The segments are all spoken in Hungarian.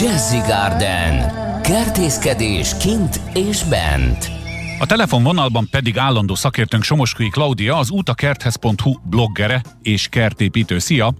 Jazzy Garden. Kertészkedés kint és bent. A telefonvonalban pedig állandó szakértőnk Somoskui Klaudia, az utakerthez.hu bloggere és kertépítő. Szia!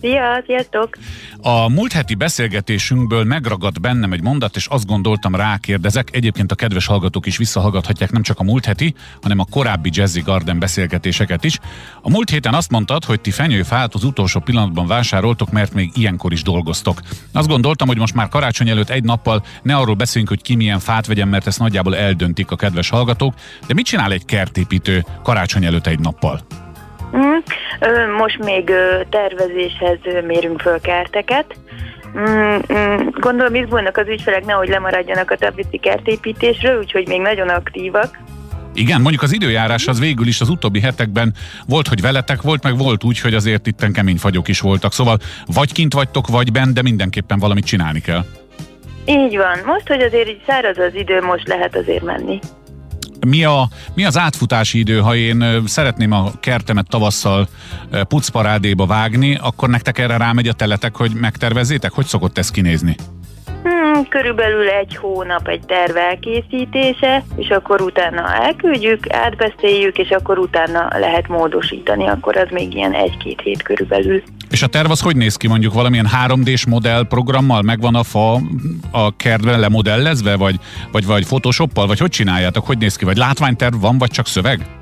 Szia, sziasztok! A múlt heti beszélgetésünkből megragadt bennem egy mondat, és azt gondoltam rákérdezek. Egyébként a kedves hallgatók is visszahallgathatják nem csak a múlt heti, hanem a korábbi Jazzy Garden beszélgetéseket is. A múlt héten azt mondtad, hogy ti fenyőfát az utolsó pillanatban vásároltok, mert még ilyenkor is dolgoztok. Azt gondoltam, hogy most már karácsony előtt egy nappal ne arról beszéljünk, hogy ki milyen fát vegyen, mert ezt nagyjából eldöntik a kedves hallgatók. De mit csinál egy kertépítő karácsony előtt egy nappal? Most még tervezéshez mérünk föl kerteket. Mm, mm, gondolom izgulnak az ügyfelek, nehogy lemaradjanak a tablici kertépítésről, úgyhogy még nagyon aktívak. Igen, mondjuk az időjárás az végül is az utóbbi hetekben volt, hogy veletek volt, meg volt úgy, hogy azért itten kemény fagyok is voltak. Szóval vagy kint vagytok, vagy bent, de mindenképpen valamit csinálni kell. Így van. Most, hogy azért így száraz az idő, most lehet azért menni mi, a, mi az átfutási idő, ha én szeretném a kertemet tavasszal pucparádéba vágni, akkor nektek erre rámegy a teletek, hogy megtervezzétek? Hogy szokott ez kinézni? Hmm, körülbelül egy hónap egy terv elkészítése, és akkor utána elküldjük, átbeszéljük, és akkor utána lehet módosítani, akkor az még ilyen egy-két hét körülbelül. És a terv az hogy néz ki? Mondjuk valamilyen 3D-s modell programmal megvan a fa a kertben lemodellezve, vagy, vagy, vagy photoshoppal, vagy hogy csináljátok? Hogy néz ki? Vagy látványterv van, vagy csak szöveg?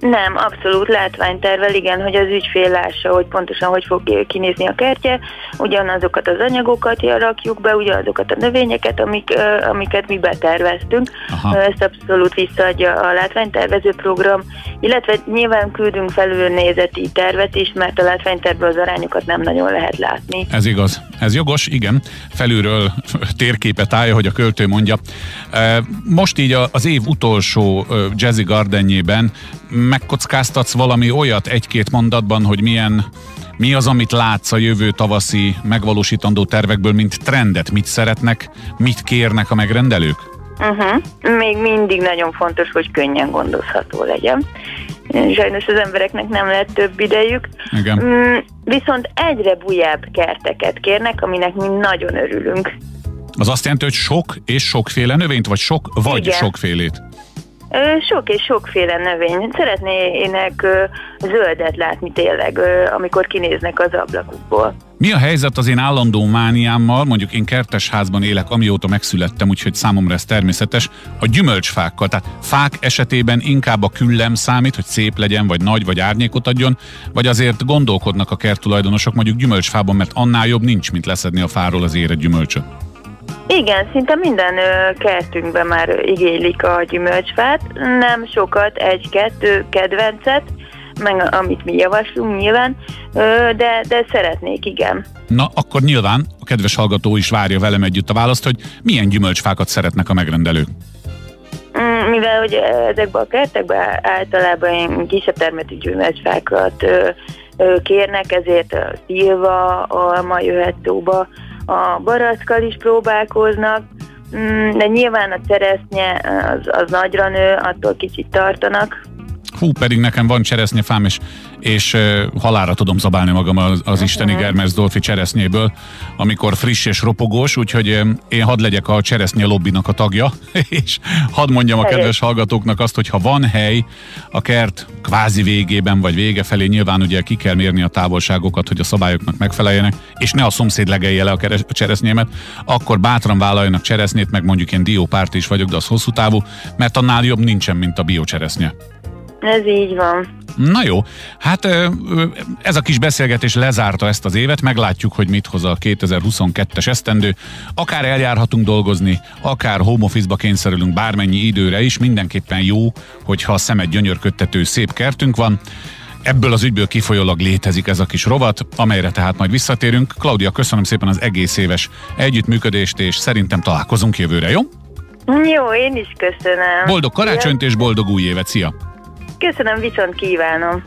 Nem, abszolút látványtervel, igen, hogy az ügyfél lássa, hogy pontosan hogy fog kinézni a kertje, ugyanazokat az anyagokat rakjuk be, ugyanazokat a növényeket, amik, amiket mi beterveztünk. Aha. Ezt abszolút visszaadja a látványtervező program, illetve nyilván küldünk felül nézeti tervet is, mert a látványtervből az arányokat nem nagyon lehet látni. Ez igaz. Ez jogos, igen. Felülről térképet állja, hogy a költő mondja. Most így az év utolsó Jazzy Gardenjében megkockáztatsz valami olyat egy-két mondatban, hogy milyen mi az, amit látsz a jövő tavaszi megvalósítandó tervekből, mint trendet? Mit szeretnek, mit kérnek a megrendelők? Uh-huh. Még mindig nagyon fontos, hogy könnyen gondozható legyen. Sajnos az embereknek nem lehet több idejük. Igen. Mm, viszont egyre bujább kerteket kérnek, aminek mi nagyon örülünk. Az azt jelenti, hogy sok és sokféle növényt, vagy sok vagy Igen. sokfélét? Sok és sokféle növény. Szeretnének zöldet látni tényleg, amikor kinéznek az ablakukból. Mi a helyzet az én állandó mániámmal, mondjuk én kertesházban élek, amióta megszülettem, úgyhogy számomra ez természetes, a gyümölcsfákkal. Tehát fák esetében inkább a küllem számít, hogy szép legyen, vagy nagy, vagy árnyékot adjon, vagy azért gondolkodnak a kerttulajdonosok mondjuk gyümölcsfában, mert annál jobb nincs, mint leszedni a fáról az érett gyümölcsöt. Igen, szinte minden kertünkben már igénylik a gyümölcsfát, nem sokat, egy-kettő kedvencet, meg amit mi javaslunk nyilván, de, de szeretnék, igen. Na, akkor nyilván a kedves hallgató is várja velem együtt a választ, hogy milyen gyümölcsfákat szeretnek a megrendelők. Mm, mivel hogy ezekben a kertekben általában én kisebb termetű gyümölcsfákat kérnek, ezért a szilva, alma jöhet szóba, a baraszkal is próbálkoznak, mm, de nyilván a cseresznye az, az nagyra nő, attól kicsit tartanak. Hú, pedig nekem van cseresznyefám, és és uh, halára tudom zabálni magam az, az isteni Germersdorfi cseresznyéből, amikor friss és ropogós, úgyhogy én hadd legyek a cseresznye lobbinak a tagja, és hadd mondjam a kedves hallgatóknak azt, hogy ha van hely a kert kvázi végében vagy vége felé, nyilván ugye ki kell mérni a távolságokat, hogy a szabályoknak megfeleljenek, és ne a szomszéd legelje le a, keres, a cseresznyémet, akkor bátran vállaljanak cseresznyét, meg mondjuk én diópárt is vagyok, de az hosszú távú, mert annál jobb nincsen, mint a biocseresznye. Ez így van. Na jó, hát ez a kis beszélgetés lezárta ezt az évet, meglátjuk, hogy mit hoz a 2022-es esztendő. Akár eljárhatunk dolgozni, akár home office-ba kényszerülünk bármennyi időre is, mindenképpen jó, hogyha a szemed gyönyörködtető szép kertünk van. Ebből az ügyből kifolyólag létezik ez a kis rovat, amelyre tehát majd visszatérünk. Klaudia, köszönöm szépen az egész éves együttműködést, és szerintem találkozunk jövőre, jó? Jó, én is köszönöm. Boldog karácsonyt és boldog új évet, szia! Köszönöm, viszont kívánom.